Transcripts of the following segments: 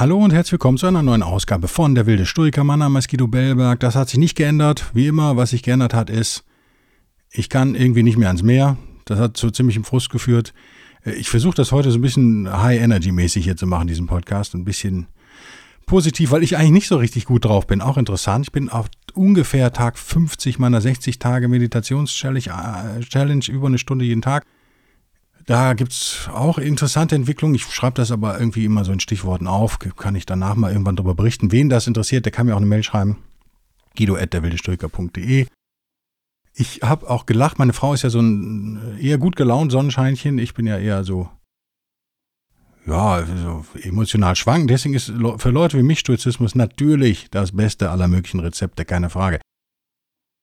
Hallo und herzlich willkommen zu einer neuen Ausgabe von Der wilde Stoiker. Mein Name ist Guido Bellberg. Das hat sich nicht geändert. Wie immer, was sich geändert hat, ist, ich kann irgendwie nicht mehr ans Meer. Das hat zu ziemlichem Frust geführt. Ich versuche das heute so ein bisschen High-Energy-mäßig hier zu machen, diesen Podcast. Ein bisschen positiv, weil ich eigentlich nicht so richtig gut drauf bin. Auch interessant. Ich bin auf ungefähr Tag 50 meiner 60 Tage Meditations-Challenge, äh, über eine Stunde jeden Tag. Da gibt es auch interessante Entwicklungen. Ich schreibe das aber irgendwie immer so in Stichworten auf. Kann ich danach mal irgendwann darüber berichten. Wen das interessiert, der kann mir auch eine Mail schreiben. guido.derwildestürker.de Ich habe auch gelacht. Meine Frau ist ja so ein eher gut gelaunt Sonnenscheinchen. Ich bin ja eher so, ja, so emotional schwankend. Deswegen ist für Leute wie mich Stoizismus natürlich das beste aller möglichen Rezepte, keine Frage.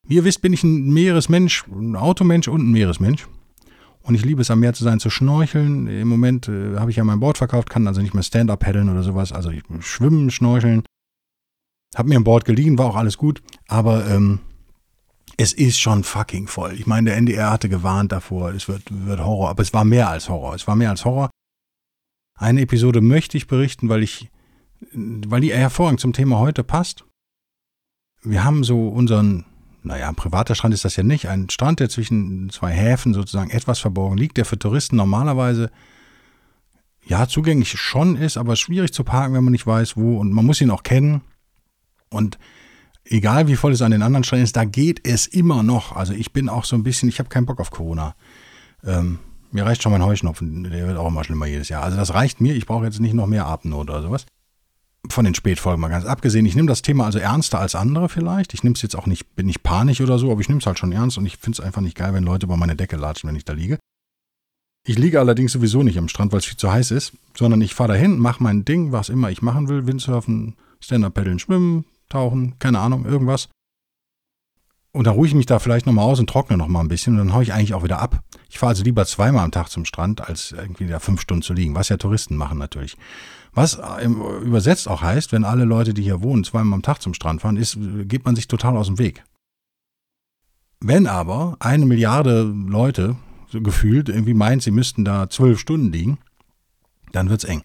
Wie ihr wisst, bin ich ein Meeresmensch, ein Automensch und ein Meeresmensch. Und ich liebe es am Meer zu sein, zu schnorcheln. Im Moment äh, habe ich ja mein Board verkauft, kann also nicht mehr Stand-up paddeln oder sowas. Also ich, schwimmen, schnorcheln. Hab mir ein Board geliehen, war auch alles gut. Aber ähm, es ist schon fucking voll. Ich meine, der NDR hatte gewarnt davor, es wird, wird Horror. Aber es war mehr als Horror. Es war mehr als Horror. Eine Episode möchte ich berichten, weil ich, weil die hervorragend zum Thema heute passt. Wir haben so unseren naja, ein privater Strand ist das ja nicht. Ein Strand, der zwischen zwei Häfen sozusagen etwas verborgen liegt, der für Touristen normalerweise ja zugänglich schon ist, aber schwierig zu parken, wenn man nicht weiß, wo. Und man muss ihn auch kennen. Und egal wie voll es an den anderen Stränden ist, da geht es immer noch. Also ich bin auch so ein bisschen, ich habe keinen Bock auf Corona. Ähm, mir reicht schon mein Heuschnupfen, der wird auch immer schlimmer jedes Jahr. Also das reicht mir, ich brauche jetzt nicht noch mehr Atemnot oder sowas von den Spätfolgen mal ganz abgesehen. Ich nehme das Thema also ernster als andere vielleicht. Ich nehme es jetzt auch nicht, bin nicht panisch oder so, aber ich nehme es halt schon ernst und ich finde es einfach nicht geil, wenn Leute über meine Decke latschen, wenn ich da liege. Ich liege allerdings sowieso nicht am Strand, weil es viel zu heiß ist, sondern ich fahre dahin, mache mein Ding, was immer ich machen will, Windsurfen, Stand-Up-Paddeln, Schwimmen, Tauchen, keine Ahnung, irgendwas. Und dann ruhe ich mich da vielleicht nochmal aus und trockne nochmal ein bisschen und dann haue ich eigentlich auch wieder ab. Ich fahre also lieber zweimal am Tag zum Strand, als irgendwie da fünf Stunden zu liegen, was ja Touristen machen natürlich. Was übersetzt auch heißt, wenn alle Leute, die hier wohnen, zweimal am Tag zum Strand fahren, ist, geht man sich total aus dem Weg. Wenn aber eine Milliarde Leute so gefühlt irgendwie meint, sie müssten da zwölf Stunden liegen, dann wird's eng.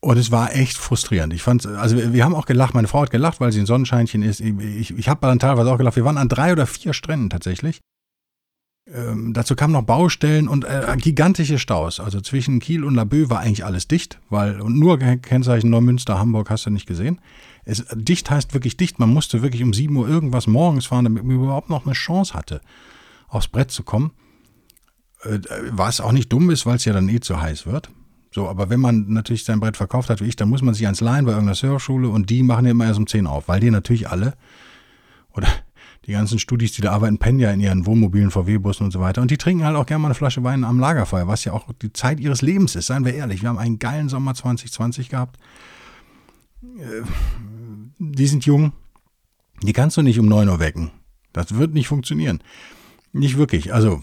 Und es war echt frustrierend. Ich fand, also wir, wir, haben auch gelacht. Meine Frau hat gelacht, weil sie ein Sonnenscheinchen ist. Ich, ich, ich habe dann teilweise auch gelacht. Wir waren an drei oder vier Stränden tatsächlich. Ähm, dazu kamen noch Baustellen und äh, gigantische Staus. Also zwischen Kiel und Laboe war eigentlich alles dicht, weil und nur Kennzeichen Neumünster, Hamburg hast du nicht gesehen. Es, dicht heißt wirklich dicht. Man musste wirklich um 7 Uhr irgendwas morgens fahren, damit man überhaupt noch eine Chance hatte, aufs Brett zu kommen. Äh, was auch nicht dumm ist, weil es ja dann eh zu heiß wird. So, aber wenn man natürlich sein Brett verkauft hat wie ich, dann muss man sich ans Leihen bei irgendeiner Surfschule und die machen ja immer erst um 10 auf, weil die natürlich alle, oder die ganzen Studis, die da arbeiten, pennen ja in ihren Wohnmobilen, VW-Bussen und so weiter. Und die trinken halt auch gerne mal eine Flasche Wein am Lagerfeuer, was ja auch die Zeit ihres Lebens ist, seien wir ehrlich. Wir haben einen geilen Sommer 2020 gehabt. Äh, die sind jung. Die kannst du nicht um 9 Uhr wecken. Das wird nicht funktionieren. Nicht wirklich. Also,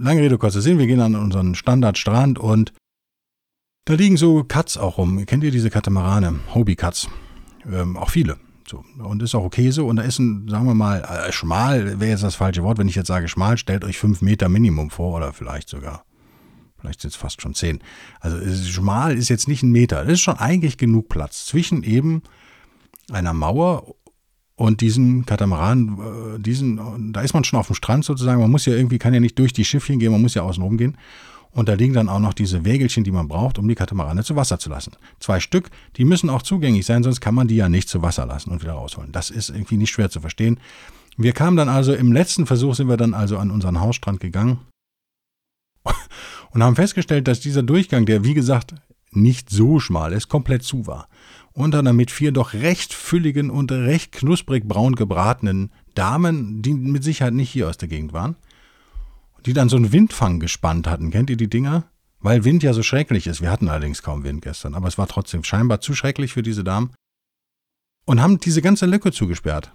lange Rede, kurzer Sinn. Wir gehen an unseren Standardstrand und da liegen so Cuts auch rum. Kennt ihr diese Katamarane? Hobby-Cuts. Ähm, auch viele. So. Und ist auch okay so. Und da ist ein, sagen wir mal, äh, schmal wäre jetzt das falsche Wort. Wenn ich jetzt sage schmal, stellt euch fünf Meter Minimum vor oder vielleicht sogar, vielleicht sind es fast schon zehn. Also schmal ist jetzt nicht ein Meter. Das ist schon eigentlich genug Platz zwischen eben einer Mauer und diesen Katamaran, äh, diesen, da ist man schon auf dem Strand sozusagen. Man muss ja irgendwie, kann ja nicht durch die Schiffchen gehen, man muss ja außen rum gehen. Und da liegen dann auch noch diese Wägelchen, die man braucht, um die Katamarane zu Wasser zu lassen. Zwei Stück, die müssen auch zugänglich sein, sonst kann man die ja nicht zu Wasser lassen und wieder rausholen. Das ist irgendwie nicht schwer zu verstehen. Wir kamen dann also, im letzten Versuch sind wir dann also an unseren Hausstrand gegangen und haben festgestellt, dass dieser Durchgang, der wie gesagt nicht so schmal ist, komplett zu war. Und dann mit vier doch recht fülligen und recht knusprig braun gebratenen Damen, die mit Sicherheit nicht hier aus der Gegend waren die dann so einen Windfang gespannt hatten. Kennt ihr die Dinger? Weil Wind ja so schrecklich ist. Wir hatten allerdings kaum Wind gestern, aber es war trotzdem scheinbar zu schrecklich für diese Damen. Und haben diese ganze Lücke zugesperrt.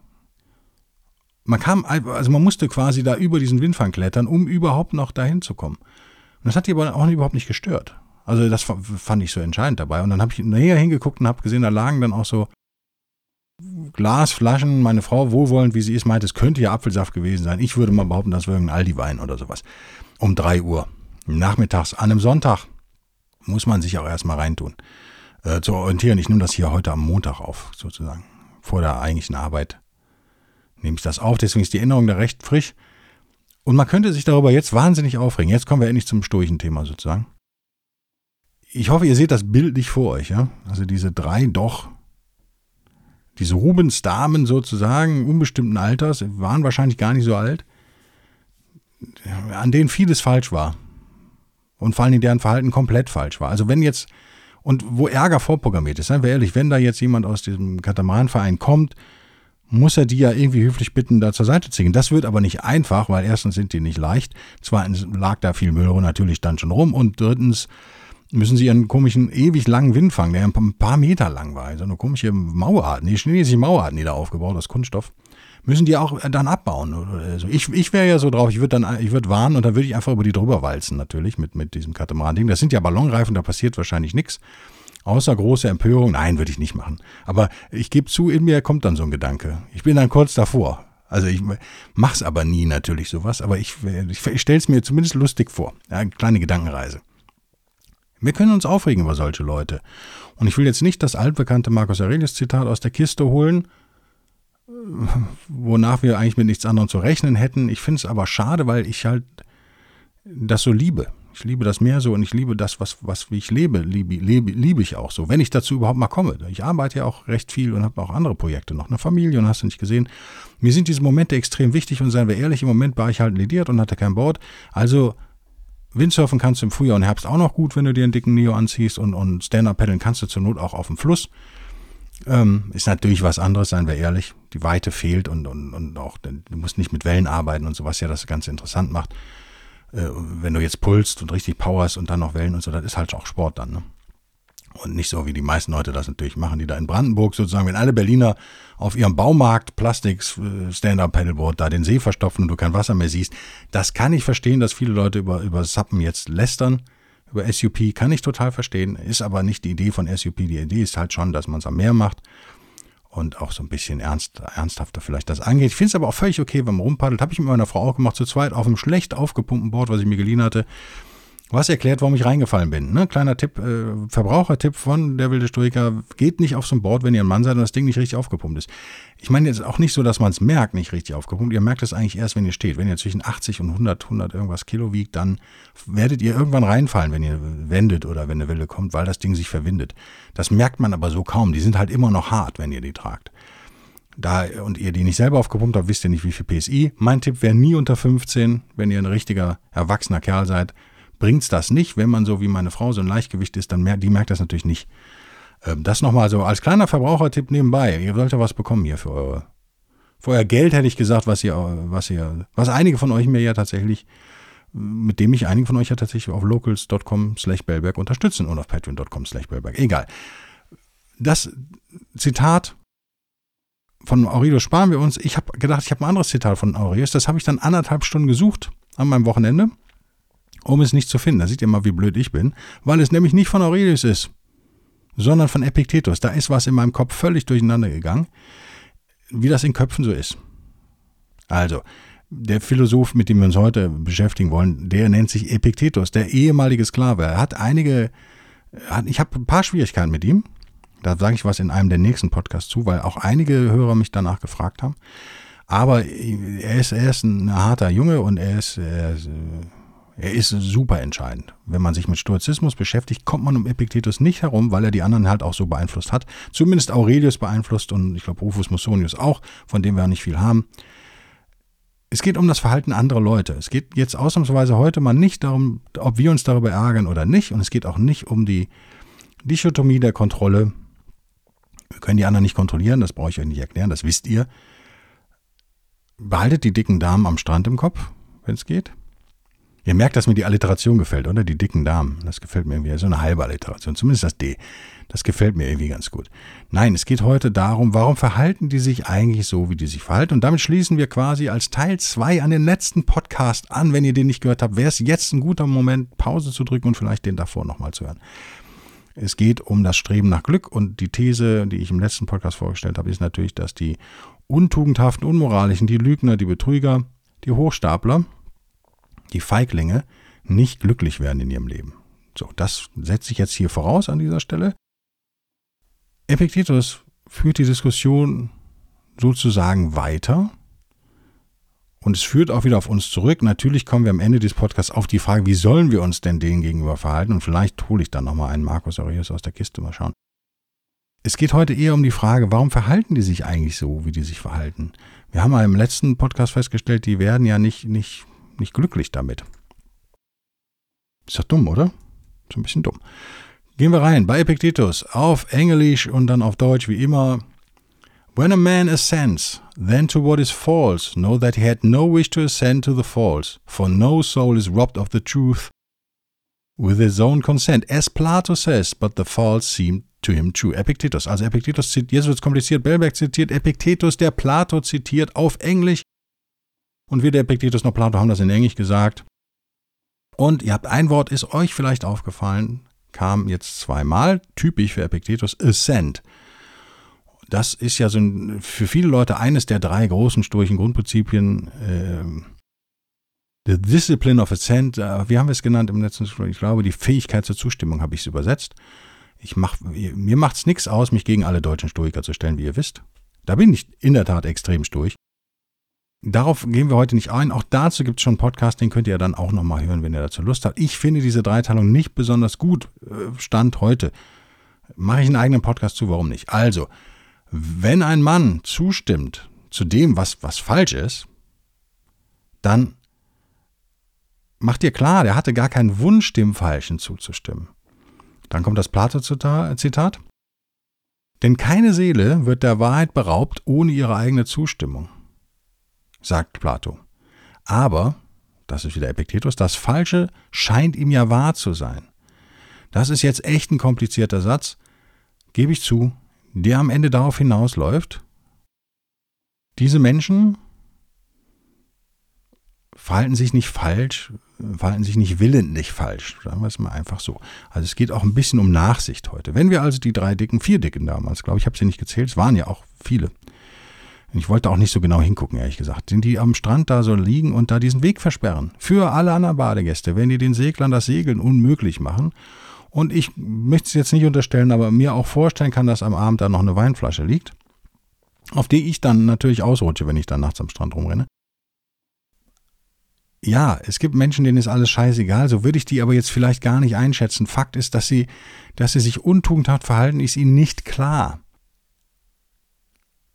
man kam, also man musste quasi da über diesen Windfang klettern, um überhaupt noch dahin zu kommen. Und das hat die aber auch überhaupt nicht gestört. Also das fand ich so entscheidend dabei. Und dann habe ich näher hingeguckt und habe gesehen, da lagen dann auch so Glasflaschen. Meine Frau, wohlwollend wie sie ist, meinte, es könnte ja Apfelsaft gewesen sein. Ich würde mal behaupten, das wäre ein Aldi-Wein oder sowas. Um drei Uhr. Nachmittags, an einem Sonntag, muss man sich auch erstmal reintun. Äh, zu orientieren. Ich nehme das hier heute am Montag auf, sozusagen. Vor der eigentlichen Arbeit nehme ich das auf. Deswegen ist die Erinnerung da recht frisch. Und man könnte sich darüber jetzt wahnsinnig aufregen. Jetzt kommen wir endlich zum stoischen Thema sozusagen. Ich hoffe, ihr seht das bildlich vor euch, ja. Also diese drei doch, diese Rubens-Damen sozusagen, unbestimmten Alters, waren wahrscheinlich gar nicht so alt, an denen vieles falsch war. Und vor allem deren Verhalten komplett falsch war. Also wenn jetzt, und wo Ärger vorprogrammiert ist, seien wir ehrlich, wenn da jetzt jemand aus diesem Katamaranverein kommt, muss er die ja irgendwie höflich bitten, da zur Seite zu gehen. Das wird aber nicht einfach, weil erstens sind die nicht leicht, zweitens lag da viel Müll natürlich dann schon rum und drittens müssen sie ihren komischen, ewig langen Wind fangen, der ein paar Meter lang war. So eine komische Mauerart, die chinesische Mauerarten, die da aufgebaut aus Kunststoff. Müssen die auch dann abbauen oder so. Ich, ich wäre ja so drauf, ich würde dann, ich würde warnen und dann würde ich einfach über die drüber walzen, natürlich, mit, mit diesem Katamaran-Ding. Das sind ja Ballonreifen, da passiert wahrscheinlich nichts. Außer große Empörung, nein, würde ich nicht machen. Aber ich gebe zu, in mir kommt dann so ein Gedanke. Ich bin dann kurz davor. Also ich mach's aber nie natürlich sowas, aber ich, ich, ich stelle es mir zumindest lustig vor. Ja, eine kleine Gedankenreise. Wir können uns aufregen über solche Leute. Und ich will jetzt nicht das altbekannte Marcus Aurelius Zitat aus der Kiste holen, wonach wir eigentlich mit nichts anderem zu rechnen hätten. Ich finde es aber schade, weil ich halt das so liebe. Ich liebe das Meer so und ich liebe das, was, was wie ich lebe, liebe, lebe, liebe ich auch so, wenn ich dazu überhaupt mal komme. Ich arbeite ja auch recht viel und habe auch andere Projekte noch, eine Familie und hast du nicht gesehen. Mir sind diese Momente extrem wichtig und seien wir ehrlich, im Moment war ich halt lediert und hatte kein Board. Also Windsurfen kannst du im Frühjahr und Herbst auch noch gut, wenn du dir einen dicken Neo anziehst und, und Stand-Up-Paddeln kannst du zur Not auch auf dem Fluss. Ähm, ist natürlich was anderes, seien wir ehrlich. Die Weite fehlt und, und, und auch, du musst nicht mit Wellen arbeiten und so, was ja das ganz interessant macht. Äh, wenn du jetzt pulst und richtig powerst und dann noch Wellen und so, das ist halt auch Sport dann. Ne? Und nicht so, wie die meisten Leute das natürlich machen, die da in Brandenburg sozusagen, wenn alle Berliner auf ihrem Baumarkt Plastik äh, da den See verstopfen und du kein Wasser mehr siehst. Das kann ich verstehen, dass viele Leute über, über Sappen jetzt lästern. Über SUP kann ich total verstehen, ist aber nicht die Idee von SUP. Die Idee ist halt schon, dass man es am Meer macht und auch so ein bisschen ernst, ernsthafter vielleicht das angeht. Ich finde es aber auch völlig okay, wenn man rumpaddelt. Habe ich mit meiner Frau auch gemacht, zu zweit auf einem schlecht aufgepumpten Board, was ich mir geliehen hatte. Was erklärt, warum ich reingefallen bin. Ne? Kleiner Tipp, äh, Verbrauchertipp von der wilde Stoiker, geht nicht auf so ein Board, wenn ihr ein Mann seid und das Ding nicht richtig aufgepumpt ist. Ich meine jetzt auch nicht so, dass man es merkt, nicht richtig aufgepumpt. Ihr merkt es eigentlich erst, wenn ihr steht. Wenn ihr zwischen 80 und 100, 100 irgendwas Kilo wiegt, dann werdet ihr irgendwann reinfallen, wenn ihr wendet oder wenn eine Welle kommt, weil das Ding sich verwindet. Das merkt man aber so kaum. Die sind halt immer noch hart, wenn ihr die tragt. Da und ihr die nicht selber aufgepumpt habt, wisst ihr nicht, wie viel PSI. Mein Tipp wäre nie unter 15, wenn ihr ein richtiger, erwachsener Kerl seid bringt's das nicht. Wenn man so wie meine Frau so ein Leichtgewicht ist, dann merkt, die merkt das natürlich nicht. Ähm, das nochmal so als kleiner Verbrauchertipp nebenbei. Ihr sollt ja was bekommen hier für eure, für euer Geld, hätte ich gesagt, was ihr, was ihr, was einige von euch mir ja tatsächlich, mit dem ich einige von euch ja tatsächlich auf locals.com slash Bellberg unterstützen und auf patreon.com slash Bellberg. Egal. Das Zitat von Aurelius sparen wir uns. Ich habe gedacht, ich habe ein anderes Zitat von Aurelius. Das habe ich dann anderthalb Stunden gesucht an meinem Wochenende um es nicht zu finden. Da seht ihr mal, wie blöd ich bin, weil es nämlich nicht von Aurelius ist, sondern von Epiktetus. Da ist was in meinem Kopf völlig durcheinander gegangen, wie das in Köpfen so ist. Also, der Philosoph, mit dem wir uns heute beschäftigen wollen, der nennt sich Epiktetus, der ehemalige Sklave. Er hat einige, hat, ich habe ein paar Schwierigkeiten mit ihm. Da sage ich was in einem der nächsten Podcasts zu, weil auch einige Hörer mich danach gefragt haben. Aber er ist, er ist ein harter Junge und er ist, er ist er ist super entscheidend. Wenn man sich mit Stoizismus beschäftigt, kommt man um Epiktetus nicht herum, weil er die anderen halt auch so beeinflusst hat. Zumindest Aurelius beeinflusst und ich glaube Rufus Musonius auch, von dem wir nicht viel haben. Es geht um das Verhalten anderer Leute. Es geht jetzt ausnahmsweise heute mal nicht darum, ob wir uns darüber ärgern oder nicht. Und es geht auch nicht um die Dichotomie der Kontrolle. Wir können die anderen nicht kontrollieren, das brauche ich euch nicht erklären, das wisst ihr. Behaltet die dicken Damen am Strand im Kopf, wenn es geht Ihr merkt, dass mir die Alliteration gefällt, oder? Die dicken Damen. Das gefällt mir irgendwie. So eine halbe Alliteration. Zumindest das D. Das gefällt mir irgendwie ganz gut. Nein, es geht heute darum, warum verhalten die sich eigentlich so, wie die sich verhalten? Und damit schließen wir quasi als Teil 2 an den letzten Podcast an. Wenn ihr den nicht gehört habt, wäre es jetzt ein guter Moment, Pause zu drücken und vielleicht den davor nochmal zu hören. Es geht um das Streben nach Glück und die These, die ich im letzten Podcast vorgestellt habe, ist natürlich, dass die untugendhaften, unmoralischen, die Lügner, die Betrüger, die Hochstapler, die Feiglinge nicht glücklich werden in ihrem Leben. So, das setze ich jetzt hier voraus an dieser Stelle. Epiktetus führt die Diskussion sozusagen weiter und es führt auch wieder auf uns zurück. Natürlich kommen wir am Ende des Podcasts auf die Frage, wie sollen wir uns denn denen gegenüber verhalten? Und vielleicht hole ich dann nochmal einen Markus Aurelius aus der Kiste, mal schauen. Es geht heute eher um die Frage, warum verhalten die sich eigentlich so, wie die sich verhalten? Wir haben ja im letzten Podcast festgestellt, die werden ja nicht, nicht nicht glücklich damit. Ist doch dumm, oder? Ist ein bisschen dumm. Gehen wir rein bei Epictetus auf Englisch und dann auf Deutsch wie immer. When a man ascends, then to what is false, know that he had no wish to ascend to the false, for no soul is robbed of the truth with his own consent, as Plato says, but the false seemed to him true. Epictetus. Also Epictetus zitiert, jetzt wird kompliziert, Bellberg zitiert Epictetus, der Plato zitiert auf Englisch und weder Epictetus noch Plato haben das in Englisch gesagt. Und ihr habt ein Wort, ist euch vielleicht aufgefallen, kam jetzt zweimal, typisch für Epictetus, Ascent. Das ist ja so ein, für viele Leute eines der drei großen stoischen Grundprinzipien. Äh, the Discipline of Ascent, äh, wie haben wir es genannt im letzten Ich glaube, die Fähigkeit zur Zustimmung habe ich es übersetzt. Ich mach, mir macht es nichts aus, mich gegen alle deutschen Stoiker zu stellen, wie ihr wisst. Da bin ich in der Tat extrem stoisch. Darauf gehen wir heute nicht ein. Auch dazu gibt es schon einen Podcast, den könnt ihr dann auch nochmal hören, wenn ihr dazu Lust habt. Ich finde diese Dreiteilung nicht besonders gut. Äh, Stand heute. Mache ich einen eigenen Podcast zu, warum nicht? Also, wenn ein Mann zustimmt zu dem, was, was falsch ist, dann macht ihr klar, der hatte gar keinen Wunsch, dem Falschen zuzustimmen. Dann kommt das Plato-Zitat. Denn keine Seele wird der Wahrheit beraubt ohne ihre eigene Zustimmung sagt Plato. Aber, das ist wieder Epiktetus, das Falsche scheint ihm ja wahr zu sein. Das ist jetzt echt ein komplizierter Satz, gebe ich zu, der am Ende darauf hinausläuft, diese Menschen verhalten sich nicht falsch, verhalten sich nicht willentlich falsch, sagen wir es mal einfach so. Also es geht auch ein bisschen um Nachsicht heute. Wenn wir also die drei Dicken, vier Dicken damals, glaube ich, habe sie nicht gezählt, es waren ja auch viele, ich wollte auch nicht so genau hingucken, ehrlich gesagt. Sind die am Strand da so liegen und da diesen Weg versperren? Für alle anderen Badegäste, wenn die den Seglern das Segeln unmöglich machen. Und ich möchte es jetzt nicht unterstellen, aber mir auch vorstellen kann, dass am Abend da noch eine Weinflasche liegt, auf die ich dann natürlich ausrutsche, wenn ich dann nachts am Strand rumrenne. Ja, es gibt Menschen, denen ist alles scheißegal, so würde ich die aber jetzt vielleicht gar nicht einschätzen. Fakt ist, dass sie, dass sie sich untugendhaft verhalten, ist ihnen nicht klar.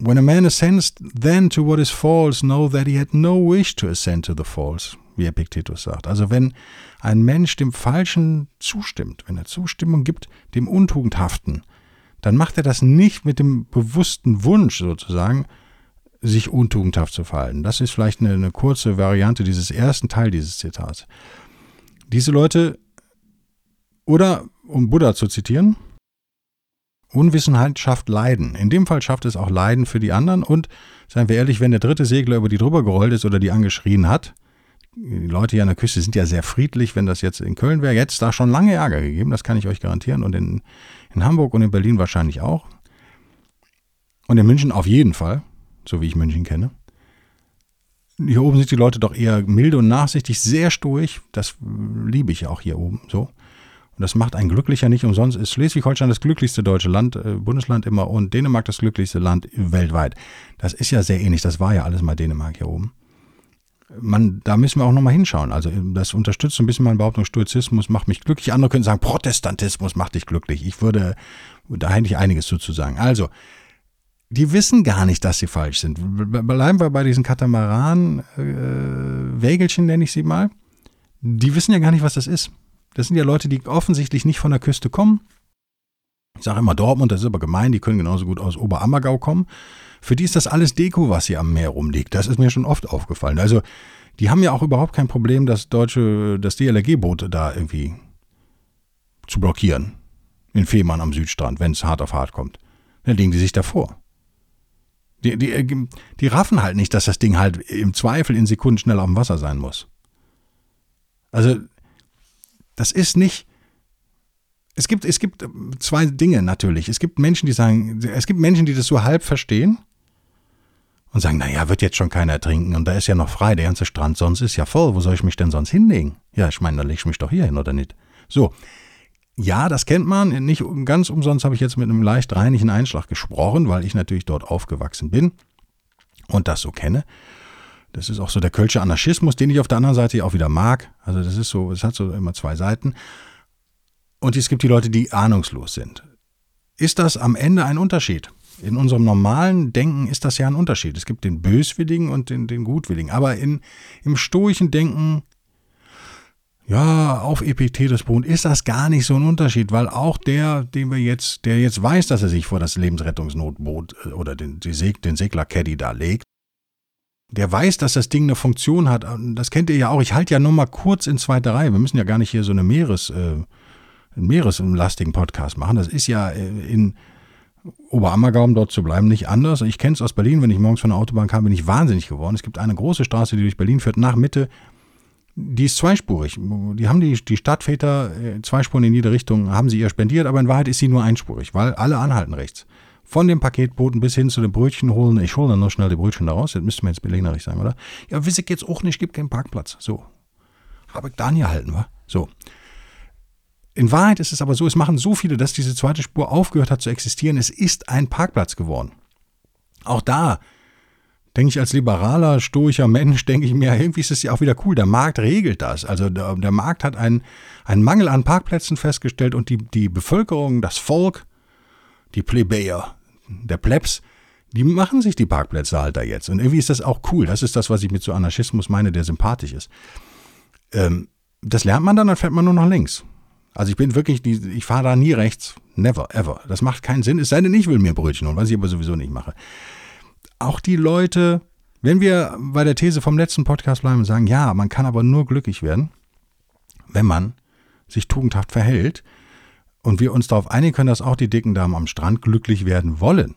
When a man ascends then to what is false, know that he had no wish to ascend to the false, wie Epictetus sagt. Also wenn ein Mensch dem Falschen zustimmt, wenn er Zustimmung gibt dem Untugendhaften, dann macht er das nicht mit dem bewussten Wunsch sozusagen, sich untugendhaft zu verhalten. Das ist vielleicht eine, eine kurze Variante dieses ersten Teil dieses Zitats. Diese Leute, oder um Buddha zu zitieren, Unwissenheit schafft Leiden. In dem Fall schafft es auch Leiden für die anderen und, seien wir ehrlich, wenn der dritte Segler über die drüber gerollt ist oder die angeschrien hat, die Leute hier an der Küste sind ja sehr friedlich, wenn das jetzt in Köln wäre, jetzt da schon lange Ärger gegeben, das kann ich euch garantieren und in, in Hamburg und in Berlin wahrscheinlich auch. Und in München auf jeden Fall, so wie ich München kenne. Hier oben sind die Leute doch eher milde und nachsichtig, sehr stoisch. Das liebe ich auch hier oben so. Und das macht einen glücklicher nicht umsonst. Ist Schleswig-Holstein das glücklichste deutsche Land, äh, Bundesland immer und Dänemark das glücklichste Land weltweit. Das ist ja sehr ähnlich. Das war ja alles mal Dänemark hier oben. Man, da müssen wir auch nochmal hinschauen. Also das unterstützt so ein bisschen meine Behauptung, Stoizismus macht mich glücklich. Andere können sagen, Protestantismus macht dich glücklich. Ich würde, da hätte ich einiges zu sagen. Also, die wissen gar nicht, dass sie falsch sind. Bleiben wir bei diesen Katamaran-Wägelchen, äh, nenne ich sie mal. Die wissen ja gar nicht, was das ist. Das sind ja Leute, die offensichtlich nicht von der Küste kommen. Ich sage immer Dortmund, das ist aber gemein, die können genauso gut aus Oberammergau kommen. Für die ist das alles Deko, was hier am Meer rumliegt. Das ist mir schon oft aufgefallen. Also Die haben ja auch überhaupt kein Problem, das deutsche, das DLRG-Boot da irgendwie zu blockieren. In Fehmarn am Südstrand, wenn es hart auf hart kommt. Dann legen die sich davor. Die, die, die raffen halt nicht, dass das Ding halt im Zweifel in Sekunden schnell auf dem Wasser sein muss. Also, das ist nicht. Es gibt, es gibt zwei Dinge natürlich. Es gibt Menschen, die sagen, es gibt Menschen, die das so halb verstehen und sagen, naja, wird jetzt schon keiner trinken und da ist ja noch frei, der ganze Strand, sonst ist ja voll, wo soll ich mich denn sonst hinlegen? Ja, ich meine, da lege ich mich doch hier hin, oder nicht? So, ja, das kennt man, nicht ganz umsonst habe ich jetzt mit einem leicht reinigen Einschlag gesprochen, weil ich natürlich dort aufgewachsen bin und das so kenne. Das ist auch so der Kölsche Anarchismus, den ich auf der anderen Seite auch wieder mag. Also das ist so, es hat so immer zwei Seiten. Und es gibt die Leute, die ahnungslos sind. Ist das am Ende ein Unterschied? In unserem normalen Denken ist das ja ein Unterschied. Es gibt den Böswilligen und den, den Gutwilligen. Aber in, im stoischen Denken, ja, auf Epiktetus beruht, ist das gar nicht so ein Unterschied, weil auch der, den wir jetzt, der jetzt weiß, dass er sich vor das Lebensrettungsnotboot äh, oder den, den Segler-Caddy da legt, der weiß, dass das Ding eine Funktion hat. Das kennt ihr ja auch. Ich halte ja nur mal kurz in zweiter Reihe. Wir müssen ja gar nicht hier so eine Meeres, äh, einen meereslastigen Podcast machen. Das ist ja äh, in Oberammergauern dort zu bleiben nicht anders. Ich kenne es aus Berlin, wenn ich morgens von der Autobahn kam, bin ich wahnsinnig geworden. Es gibt eine große Straße, die durch Berlin führt, nach Mitte. Die ist zweispurig. Die haben die, die Stadtväter äh, zwei Spuren in jede Richtung, haben sie ihr spendiert, aber in Wahrheit ist sie nur einspurig, weil alle anhalten rechts. Von dem Paketboten bis hin zu den Brötchen holen. Ich hole dann noch schnell die Brötchen da raus. Das müsste mir jetzt berlinerisch sein, oder? Ja, weiß ich jetzt auch nicht, gibt keinen Parkplatz. So. Habe ich da nie wa? So. In Wahrheit ist es aber so, es machen so viele, dass diese zweite Spur aufgehört hat zu existieren. Es ist ein Parkplatz geworden. Auch da denke ich als liberaler, stoischer Mensch, denke ich mir, irgendwie ist es ja auch wieder cool. Der Markt regelt das. Also der, der Markt hat einen, einen Mangel an Parkplätzen festgestellt und die, die Bevölkerung, das Volk, die Plebejer, der Plebs, die machen sich die Parkplätze halt da jetzt. Und irgendwie ist das auch cool. Das ist das, was ich mit so Anarchismus meine, der sympathisch ist. Ähm, das lernt man dann, dann fährt man nur nach links. Also ich bin wirklich, ich fahre da nie rechts. Never, ever. Das macht keinen Sinn. Es sei denn, ich will mir Brötchen holen, was ich aber sowieso nicht mache. Auch die Leute, wenn wir bei der These vom letzten Podcast bleiben und sagen, ja, man kann aber nur glücklich werden, wenn man sich tugendhaft verhält und wir uns darauf einigen können, dass auch die dicken Damen am Strand glücklich werden wollen,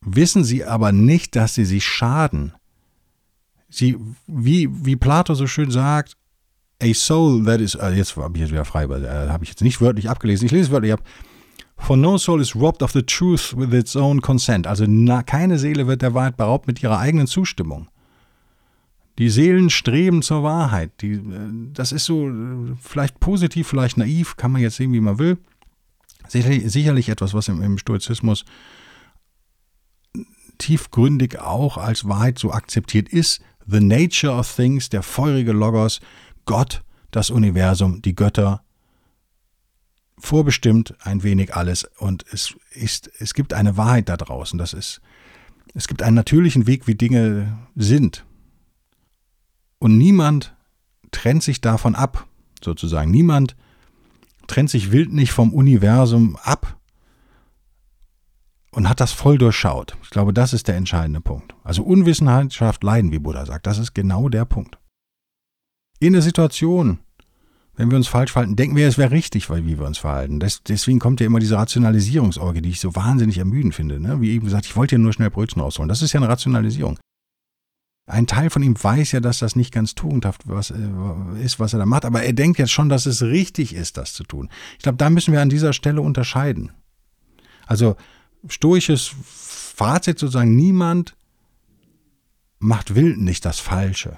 wissen sie aber nicht, dass sie sich schaden. Sie, wie, wie Plato so schön sagt, a soul that is, äh, jetzt habe ich jetzt wieder frei, äh, habe ich jetzt nicht wörtlich abgelesen, ich lese es wörtlich ab. For no soul is robbed of the truth with its own consent. Also na, keine Seele wird der Wahrheit beraubt mit ihrer eigenen Zustimmung. Die Seelen streben zur Wahrheit. Die, äh, das ist so äh, vielleicht positiv, vielleicht naiv, kann man jetzt sehen, wie man will. Sicherlich, sicherlich etwas, was im, im Stoizismus tiefgründig auch als Wahrheit so akzeptiert ist. The nature of things, der feurige Logos, Gott, das Universum, die Götter, vorbestimmt ein wenig alles und es ist, es gibt eine Wahrheit da draußen. Das ist, es gibt einen natürlichen Weg, wie Dinge sind. Und niemand trennt sich davon ab, sozusagen. Niemand trennt sich wild nicht vom Universum ab und hat das voll durchschaut. Ich glaube, das ist der entscheidende Punkt. Also Unwissenheit schafft Leiden, wie Buddha sagt. Das ist genau der Punkt in der Situation, wenn wir uns falsch verhalten, denken wir, es wäre richtig, weil wie wir uns verhalten. Das, deswegen kommt ja immer diese Rationalisierungsorgie, die ich so wahnsinnig ermüdend finde. Ne? Wie eben gesagt, ich wollte ja nur schnell Brötchen rausholen. Das ist ja eine Rationalisierung. Ein Teil von ihm weiß ja, dass das nicht ganz tugendhaft was, äh, ist, was er da macht, aber er denkt jetzt schon, dass es richtig ist, das zu tun. Ich glaube, da müssen wir an dieser Stelle unterscheiden. Also stoisches Fazit sozusagen, niemand macht wild nicht das Falsche.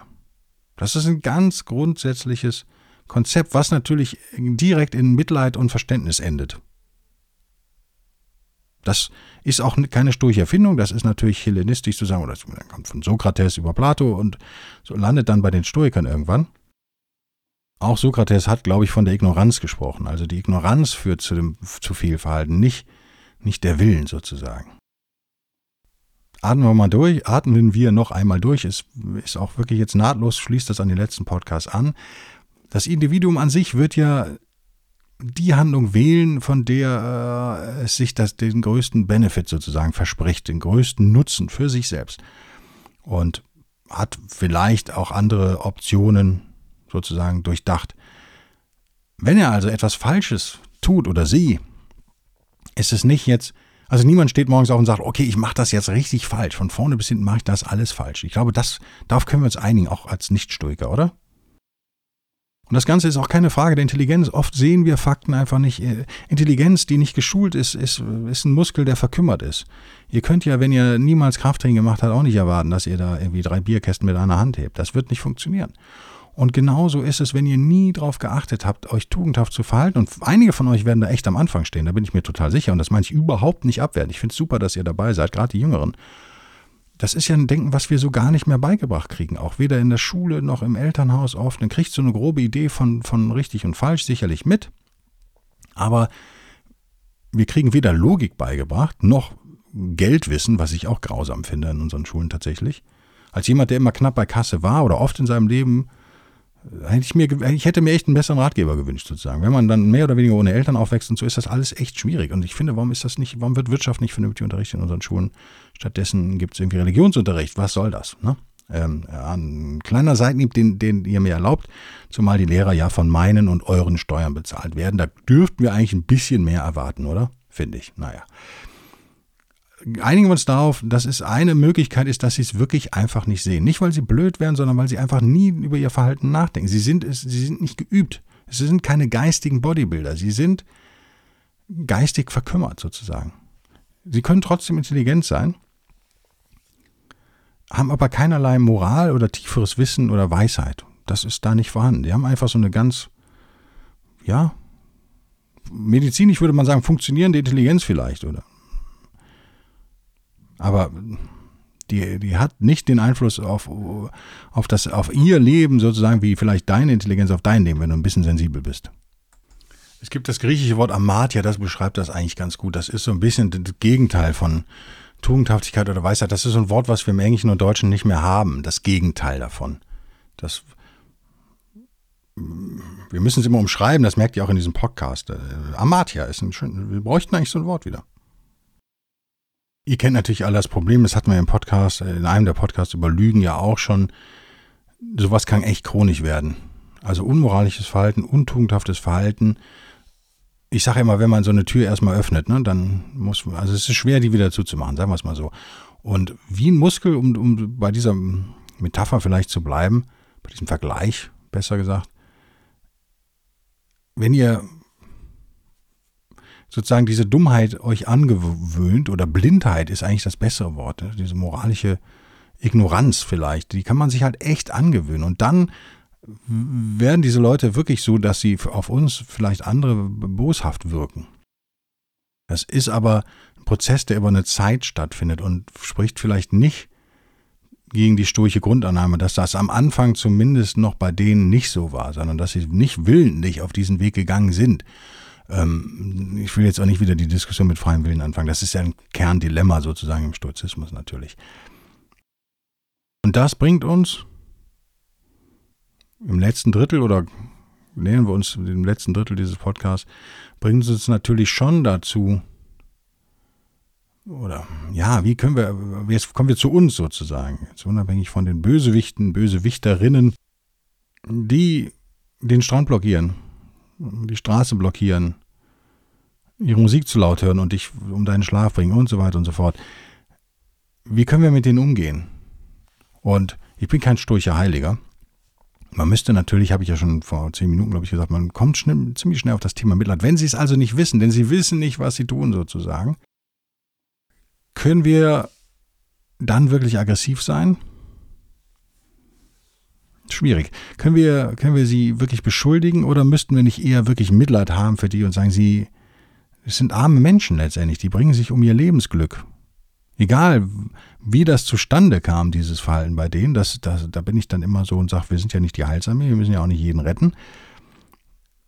Das ist ein ganz grundsätzliches Konzept, was natürlich direkt in Mitleid und Verständnis endet. Das ist auch keine sturche Erfindung, das ist natürlich hellenistisch zu sagen, oder das kommt von Sokrates über Plato und so landet dann bei den Stoikern irgendwann. Auch Sokrates hat, glaube ich, von der Ignoranz gesprochen. Also die Ignoranz führt zu dem zu viel Verhalten, nicht, nicht der Willen sozusagen. Atmen wir mal durch, atmen wir noch einmal durch. Es ist auch wirklich jetzt nahtlos, schließt das an den letzten Podcast an. Das Individuum an sich wird ja die Handlung wählen, von der äh, es sich das, den größten Benefit sozusagen verspricht, den größten Nutzen für sich selbst. Und hat vielleicht auch andere Optionen sozusagen durchdacht. Wenn er also etwas Falsches tut oder sie, ist es nicht jetzt, also niemand steht morgens auf und sagt, okay, ich mache das jetzt richtig falsch. Von vorne bis hinten mache ich das alles falsch. Ich glaube, das, darauf können wir uns einigen, auch als Nichtstoiker, oder? Und das Ganze ist auch keine Frage der Intelligenz. Oft sehen wir Fakten einfach nicht. Intelligenz, die nicht geschult ist, ist, ist ein Muskel, der verkümmert ist. Ihr könnt ja, wenn ihr niemals Krafttraining gemacht habt, auch nicht erwarten, dass ihr da irgendwie drei Bierkästen mit einer Hand hebt. Das wird nicht funktionieren. Und genauso ist es, wenn ihr nie darauf geachtet habt, euch tugendhaft zu verhalten. Und einige von euch werden da echt am Anfang stehen, da bin ich mir total sicher. Und das meine ich überhaupt nicht abwerten. Ich finde es super, dass ihr dabei seid, gerade die Jüngeren. Das ist ja ein Denken, was wir so gar nicht mehr beigebracht kriegen. Auch weder in der Schule noch im Elternhaus oft. Dann kriegt so eine grobe Idee von, von richtig und falsch sicherlich mit. Aber wir kriegen weder Logik beigebracht, noch Geldwissen, was ich auch grausam finde in unseren Schulen tatsächlich. Als jemand, der immer knapp bei Kasse war oder oft in seinem Leben hätte ich, mir, ich hätte mir echt einen besseren Ratgeber gewünscht, sozusagen. Wenn man dann mehr oder weniger ohne Eltern aufwächst und so, ist das alles echt schwierig. Und ich finde, warum ist das nicht, warum wird Wirtschaft nicht vernünftig unterrichtet in unseren Schulen? Stattdessen gibt es irgendwie Religionsunterricht. Was soll das? Ne? Ähm, ein kleiner Seitenhieb, den, den ihr mir erlaubt, zumal die Lehrer ja von meinen und euren Steuern bezahlt werden. Da dürften wir eigentlich ein bisschen mehr erwarten, oder? Finde ich. Naja einigen wir uns darauf, dass es eine Möglichkeit ist, dass sie es wirklich einfach nicht sehen. Nicht, weil sie blöd wären, sondern weil sie einfach nie über ihr Verhalten nachdenken. Sie sind, sie sind nicht geübt. Sie sind keine geistigen Bodybuilder. Sie sind geistig verkümmert sozusagen. Sie können trotzdem intelligent sein, haben aber keinerlei Moral oder tieferes Wissen oder Weisheit. Das ist da nicht vorhanden. Die haben einfach so eine ganz, ja, medizinisch würde man sagen, funktionierende Intelligenz vielleicht, oder? Aber die, die hat nicht den Einfluss auf, auf, das, auf ihr Leben sozusagen, wie vielleicht deine Intelligenz auf dein Leben, wenn du ein bisschen sensibel bist. Es gibt das griechische Wort Amatia, das beschreibt das eigentlich ganz gut. Das ist so ein bisschen das Gegenteil von Tugendhaftigkeit oder Weisheit. Das ist so ein Wort, was wir im Englischen und Deutschen nicht mehr haben. Das Gegenteil davon. Das, wir müssen es immer umschreiben, das merkt ihr auch in diesem Podcast. Äh, Amatia ist ein schön, wir bräuchten eigentlich so ein Wort wieder. Ihr kennt natürlich alle das Problem, das hatten wir im Podcast, äh, in einem der Podcasts über Lügen ja auch schon. Sowas kann echt chronisch werden. Also unmoralisches Verhalten, untugendhaftes Verhalten. Ich sage immer, wenn man so eine Tür erstmal öffnet, ne, dann muss man, also es ist schwer, die wieder zuzumachen, sagen wir es mal so. Und wie ein Muskel, um, um bei dieser Metapher vielleicht zu bleiben, bei diesem Vergleich, besser gesagt, wenn ihr sozusagen diese Dummheit euch angewöhnt oder Blindheit ist eigentlich das bessere Wort, ne? diese moralische Ignoranz vielleicht, die kann man sich halt echt angewöhnen und dann werden diese Leute wirklich so, dass sie auf uns vielleicht andere boshaft wirken. Das ist aber ein Prozess, der über eine Zeit stattfindet und spricht vielleicht nicht gegen die stoische Grundannahme, dass das am Anfang zumindest noch bei denen nicht so war, sondern dass sie nicht willentlich auf diesen Weg gegangen sind, ähm, ich will jetzt auch nicht wieder die Diskussion mit freiem Willen anfangen. Das ist ja ein Kerndilemma sozusagen im Stoizismus natürlich. Und das bringt uns im letzten Drittel oder nähern wir uns im letzten Drittel dieses Podcasts, bringt uns natürlich schon dazu, oder ja, wie können wir, jetzt kommen wir zu uns sozusagen, jetzt unabhängig von den Bösewichten, Bösewichterinnen, die den Strand blockieren, die Straße blockieren, ihre Musik zu laut hören und dich um deinen Schlaf bringen und so weiter und so fort. Wie können wir mit denen umgehen? Und ich bin kein sturcher Heiliger. Man müsste natürlich, habe ich ja schon vor zehn Minuten, glaube ich, gesagt, man kommt schnell, ziemlich schnell auf das Thema Mitleid. Wenn sie es also nicht wissen, denn sie wissen nicht, was sie tun sozusagen, können wir dann wirklich aggressiv sein? Schwierig. Können wir, können wir sie wirklich beschuldigen oder müssten wir nicht eher wirklich Mitleid haben für die und sagen, sie, es sind arme Menschen letztendlich, die bringen sich um ihr Lebensglück. Egal, wie das zustande kam, dieses Verhalten bei denen, das, das, da bin ich dann immer so und sage, wir sind ja nicht die Heilsarmee, wir müssen ja auch nicht jeden retten.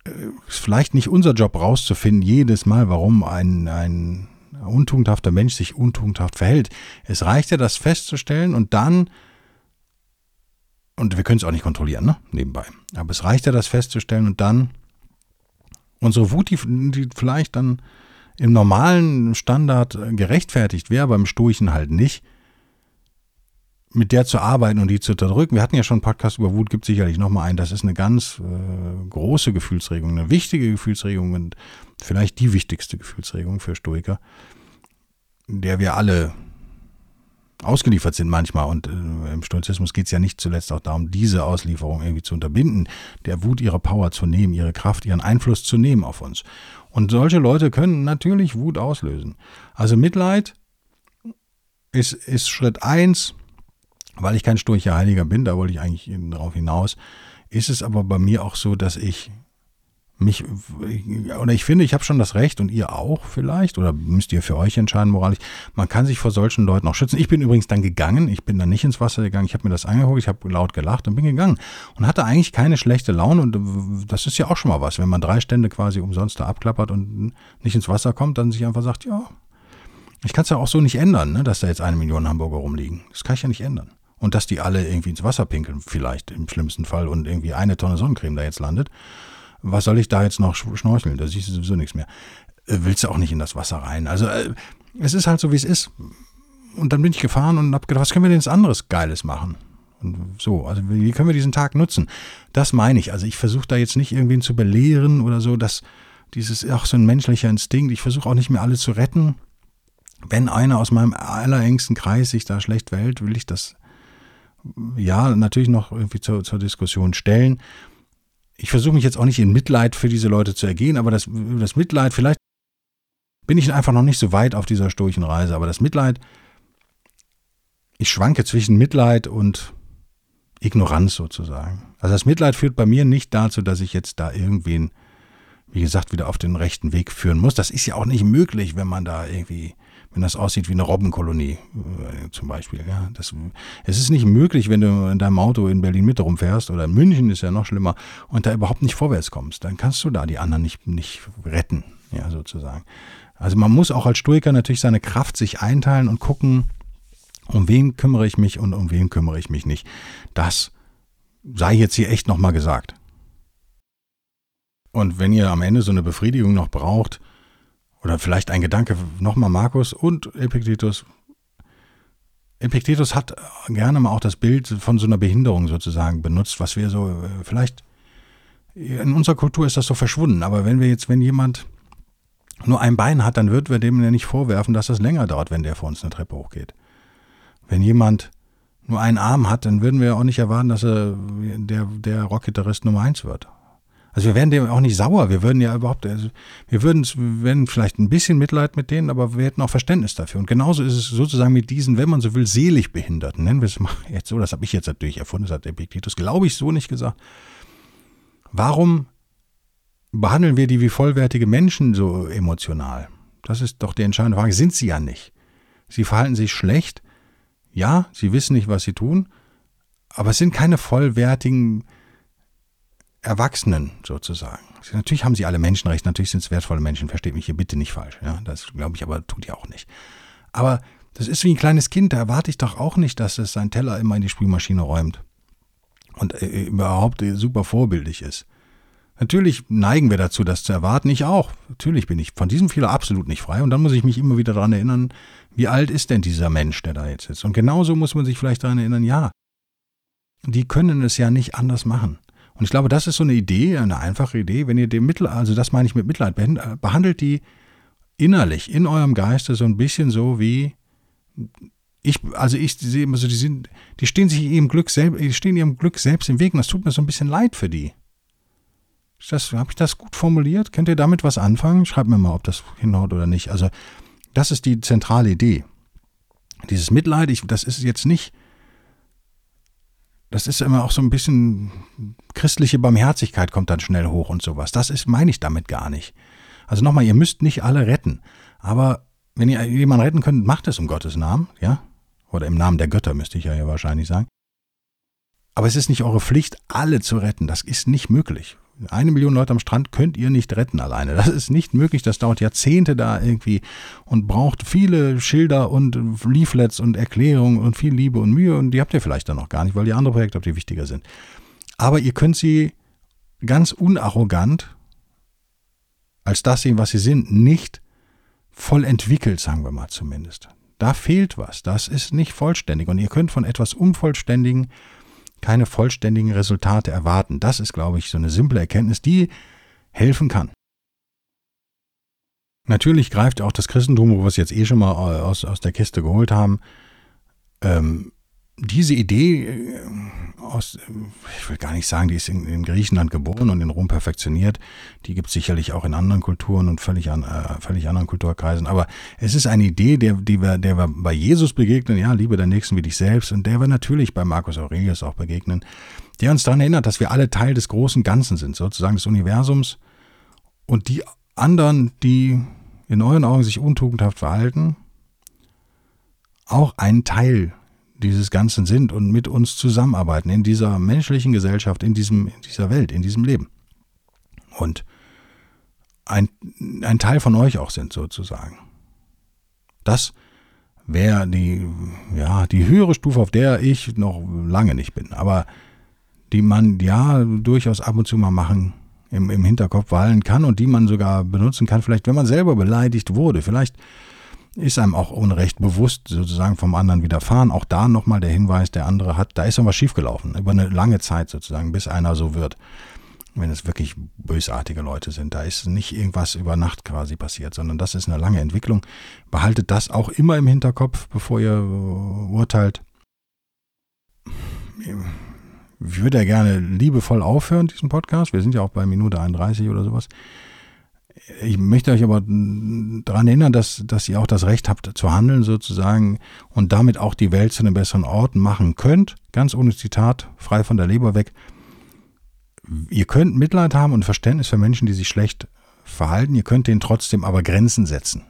Äh, ist vielleicht nicht unser Job rauszufinden, jedes Mal, warum ein, ein untugendhafter Mensch sich untugendhaft verhält. Es reicht ja, das festzustellen und dann, und wir können es auch nicht kontrollieren, ne, nebenbei, aber es reicht ja, das festzustellen und dann Unsere Wut, die, die vielleicht dann im normalen Standard gerechtfertigt wäre, beim Stoischen halt nicht, mit der zu arbeiten und die zu unterdrücken. Wir hatten ja schon einen Podcast über Wut, gibt sicherlich nochmal einen. Das ist eine ganz äh, große Gefühlsregung, eine wichtige Gefühlsregung und vielleicht die wichtigste Gefühlsregung für Stoiker, der wir alle ausgeliefert sind manchmal. Und äh, im Stoizismus geht es ja nicht zuletzt auch darum, diese Auslieferung irgendwie zu unterbinden, der Wut ihre Power zu nehmen, ihre Kraft, ihren Einfluss zu nehmen auf uns. Und solche Leute können natürlich Wut auslösen. Also Mitleid ist, ist Schritt eins weil ich kein sturcher Heiliger bin, da wollte ich eigentlich darauf hinaus, ist es aber bei mir auch so, dass ich mich, oder ich finde, ich habe schon das Recht und ihr auch vielleicht, oder müsst ihr für euch entscheiden moralisch, man kann sich vor solchen Leuten auch schützen. Ich bin übrigens dann gegangen, ich bin dann nicht ins Wasser gegangen, ich habe mir das angeguckt, ich habe laut gelacht und bin gegangen und hatte eigentlich keine schlechte Laune und das ist ja auch schon mal was, wenn man drei Stände quasi umsonst da abklappert und nicht ins Wasser kommt, dann sich einfach sagt, ja, ich kann es ja auch so nicht ändern, ne, dass da jetzt eine Million Hamburger rumliegen. Das kann ich ja nicht ändern und dass die alle irgendwie ins Wasser pinkeln, vielleicht im schlimmsten Fall und irgendwie eine Tonne Sonnencreme da jetzt landet. Was soll ich da jetzt noch schnorcheln? Da siehst du sowieso nichts mehr. Äh, willst du auch nicht in das Wasser rein? Also äh, es ist halt so, wie es ist. Und dann bin ich gefahren und habe gedacht, was können wir denn jetzt anderes Geiles machen? Und so, also wie können wir diesen Tag nutzen? Das meine ich. Also ich versuche da jetzt nicht irgendwen zu belehren oder so, dass dieses auch so ein menschlicher Instinkt. Ich versuche auch nicht mehr alle zu retten. Wenn einer aus meinem allerengsten Kreis sich da schlecht verhält, will ich das ja, natürlich noch irgendwie zur, zur Diskussion stellen. Ich versuche mich jetzt auch nicht in Mitleid für diese Leute zu ergehen, aber das, das Mitleid, vielleicht bin ich einfach noch nicht so weit auf dieser stoischen Reise, aber das Mitleid, ich schwanke zwischen Mitleid und Ignoranz sozusagen. Also das Mitleid führt bei mir nicht dazu, dass ich jetzt da irgendwen, wie gesagt, wieder auf den rechten Weg führen muss. Das ist ja auch nicht möglich, wenn man da irgendwie wenn das aussieht wie eine Robbenkolonie äh, zum Beispiel. Ja. Das, es ist nicht möglich, wenn du in deinem Auto in Berlin Mitte rumfährst oder in München ist ja noch schlimmer und da überhaupt nicht vorwärts kommst. Dann kannst du da die anderen nicht, nicht retten, ja, sozusagen. Also man muss auch als Stoiker natürlich seine Kraft sich einteilen und gucken, um wen kümmere ich mich und um wen kümmere ich mich nicht. Das sei jetzt hier echt nochmal gesagt. Und wenn ihr am Ende so eine Befriedigung noch braucht, oder vielleicht ein Gedanke nochmal Markus und Epiktetus. Epiktetus hat gerne mal auch das Bild von so einer Behinderung sozusagen benutzt, was wir so äh, vielleicht in unserer Kultur ist das so verschwunden, aber wenn wir jetzt, wenn jemand nur ein Bein hat, dann wird wir dem ja nicht vorwerfen, dass das länger dauert, wenn der vor uns eine Treppe hochgeht. Wenn jemand nur einen Arm hat, dann würden wir auch nicht erwarten, dass er der, der Rockgitarrist Nummer eins wird. Also wir wären dem auch nicht sauer. Wir würden ja überhaupt, also wir würden, würden vielleicht ein bisschen Mitleid mit denen, aber wir hätten auch Verständnis dafür. Und genauso ist es sozusagen mit diesen, wenn man so will, selig Behinderten. Nennen wir es mal jetzt so, das habe ich jetzt natürlich erfunden, das hat Epiktetus, glaube ich, so nicht gesagt. Warum behandeln wir die wie vollwertige Menschen so emotional? Das ist doch die entscheidende Frage. Sind sie ja nicht. Sie verhalten sich schlecht. Ja, sie wissen nicht, was sie tun, aber es sind keine vollwertigen Erwachsenen sozusagen. Natürlich haben sie alle Menschenrechte, natürlich sind es wertvolle Menschen, versteht mich hier bitte nicht falsch. Ja, das glaube ich aber, tut ihr auch nicht. Aber das ist wie ein kleines Kind, da erwarte ich doch auch nicht, dass es seinen Teller immer in die Spülmaschine räumt und äh, überhaupt super vorbildlich ist. Natürlich neigen wir dazu, das zu erwarten. Ich auch. Natürlich bin ich von diesem Fehler absolut nicht frei. Und dann muss ich mich immer wieder daran erinnern, wie alt ist denn dieser Mensch, der da jetzt ist? Und genauso muss man sich vielleicht daran erinnern, ja, die können es ja nicht anders machen. Und ich glaube, das ist so eine Idee, eine einfache Idee, wenn ihr dem Mittel, also das meine ich mit Mitleid, äh, behandelt die innerlich, in eurem Geiste so ein bisschen so wie ich, also ich sehe immer so, die sind, die stehen sich ihrem Glück selbst, die stehen ihrem Glück selbst im Weg und das tut mir so ein bisschen leid für die. Habe ich das gut formuliert? Könnt ihr damit was anfangen? Schreibt mir mal, ob das hinhaut oder nicht. Also, das ist die zentrale Idee. Dieses Mitleid, ich, das ist jetzt nicht das ist immer auch so ein bisschen christliche Barmherzigkeit kommt dann schnell hoch und sowas. Das ist, meine ich damit gar nicht. Also nochmal, ihr müsst nicht alle retten. Aber wenn ihr jemanden retten könnt, macht es um Gottes Namen, ja? Oder im Namen der Götter müsste ich ja hier wahrscheinlich sagen. Aber es ist nicht eure Pflicht, alle zu retten. Das ist nicht möglich. Eine Million Leute am Strand könnt ihr nicht retten alleine. Das ist nicht möglich. Das dauert Jahrzehnte da irgendwie und braucht viele Schilder und Leaflets und Erklärungen und viel Liebe und Mühe. Und die habt ihr vielleicht dann noch gar nicht, weil die andere Projekte die wichtiger sind. Aber ihr könnt sie ganz unarrogant als das sehen, was sie sind, nicht voll entwickelt, sagen wir mal zumindest. Da fehlt was. Das ist nicht vollständig. Und ihr könnt von etwas Unvollständigen keine vollständigen Resultate erwarten. Das ist, glaube ich, so eine simple Erkenntnis, die helfen kann. Natürlich greift auch das Christentum, wo wir es jetzt eh schon mal äh, aus, aus der Kiste geholt haben, ähm, diese Idee äh, aus, ich will gar nicht sagen, die ist in, in Griechenland geboren und in Rom perfektioniert. Die gibt es sicherlich auch in anderen Kulturen und völlig, an, äh, völlig anderen Kulturkreisen. Aber es ist eine Idee, der, die wir, der wir bei Jesus begegnen, ja, liebe der Nächsten wie dich selbst, und der wir natürlich bei Marcus Aurelius auch begegnen, der uns daran erinnert, dass wir alle Teil des großen Ganzen sind, sozusagen des Universums. Und die anderen, die in euren Augen sich untugendhaft verhalten, auch ein Teil dieses Ganzen sind und mit uns zusammenarbeiten in dieser menschlichen Gesellschaft, in, diesem, in dieser Welt, in diesem Leben. Und ein, ein Teil von euch auch sind, sozusagen. Das wäre die, ja, die höhere Stufe, auf der ich noch lange nicht bin, aber die man ja durchaus ab und zu mal machen im, im Hinterkopf wallen kann und die man sogar benutzen kann, vielleicht wenn man selber beleidigt wurde. Vielleicht ist einem auch Unrecht bewusst sozusagen vom anderen widerfahren. Auch da nochmal der Hinweis, der andere hat, da ist noch was schiefgelaufen, über eine lange Zeit sozusagen, bis einer so wird. Wenn es wirklich bösartige Leute sind, da ist nicht irgendwas über Nacht quasi passiert, sondern das ist eine lange Entwicklung. Behaltet das auch immer im Hinterkopf, bevor ihr urteilt ich würde ja gerne liebevoll aufhören, diesen Podcast. Wir sind ja auch bei Minute 31 oder sowas. Ich möchte euch aber daran erinnern, dass, dass ihr auch das Recht habt zu handeln sozusagen und damit auch die Welt zu einem besseren Ort machen könnt. Ganz ohne Zitat, frei von der Leber weg. Ihr könnt Mitleid haben und Verständnis für Menschen, die sich schlecht verhalten. Ihr könnt denen trotzdem aber Grenzen setzen.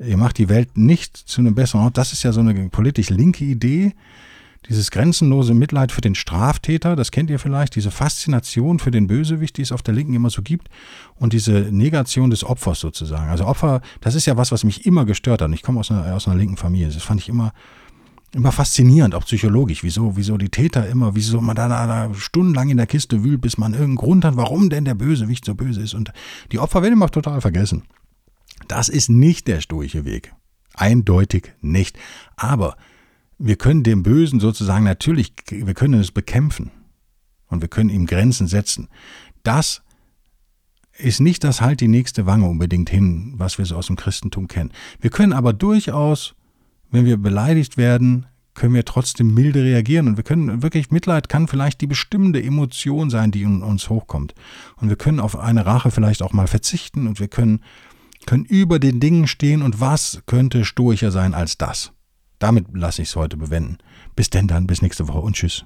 Ihr macht die Welt nicht zu einem besseren Ort. Das ist ja so eine politisch linke Idee, dieses grenzenlose Mitleid für den Straftäter, das kennt ihr vielleicht, diese Faszination für den Bösewicht, die es auf der Linken immer so gibt, und diese Negation des Opfers sozusagen. Also Opfer, das ist ja was, was mich immer gestört hat. Ich komme aus einer, aus einer linken Familie. Das fand ich immer, immer faszinierend, auch psychologisch, wieso, wieso die Täter immer, wieso man da, da, da stundenlang in der Kiste wühlt, bis man irgendeinen Grund hat, warum denn der Bösewicht so böse ist. Und die Opfer werden immer total vergessen. Das ist nicht der stoische Weg. Eindeutig nicht. Aber wir können dem Bösen sozusagen natürlich, wir können es bekämpfen und wir können ihm Grenzen setzen. Das ist nicht das halt die nächste Wange unbedingt hin, was wir so aus dem Christentum kennen. Wir können aber durchaus, wenn wir beleidigt werden, können wir trotzdem milde reagieren und wir können wirklich Mitleid kann vielleicht die bestimmende Emotion sein, die in uns hochkommt. Und wir können auf eine Rache vielleicht auch mal verzichten und wir können, können über den Dingen stehen und was könnte stoischer sein als das? Damit lasse ich es heute bewenden. Bis denn dann, bis nächste Woche und tschüss.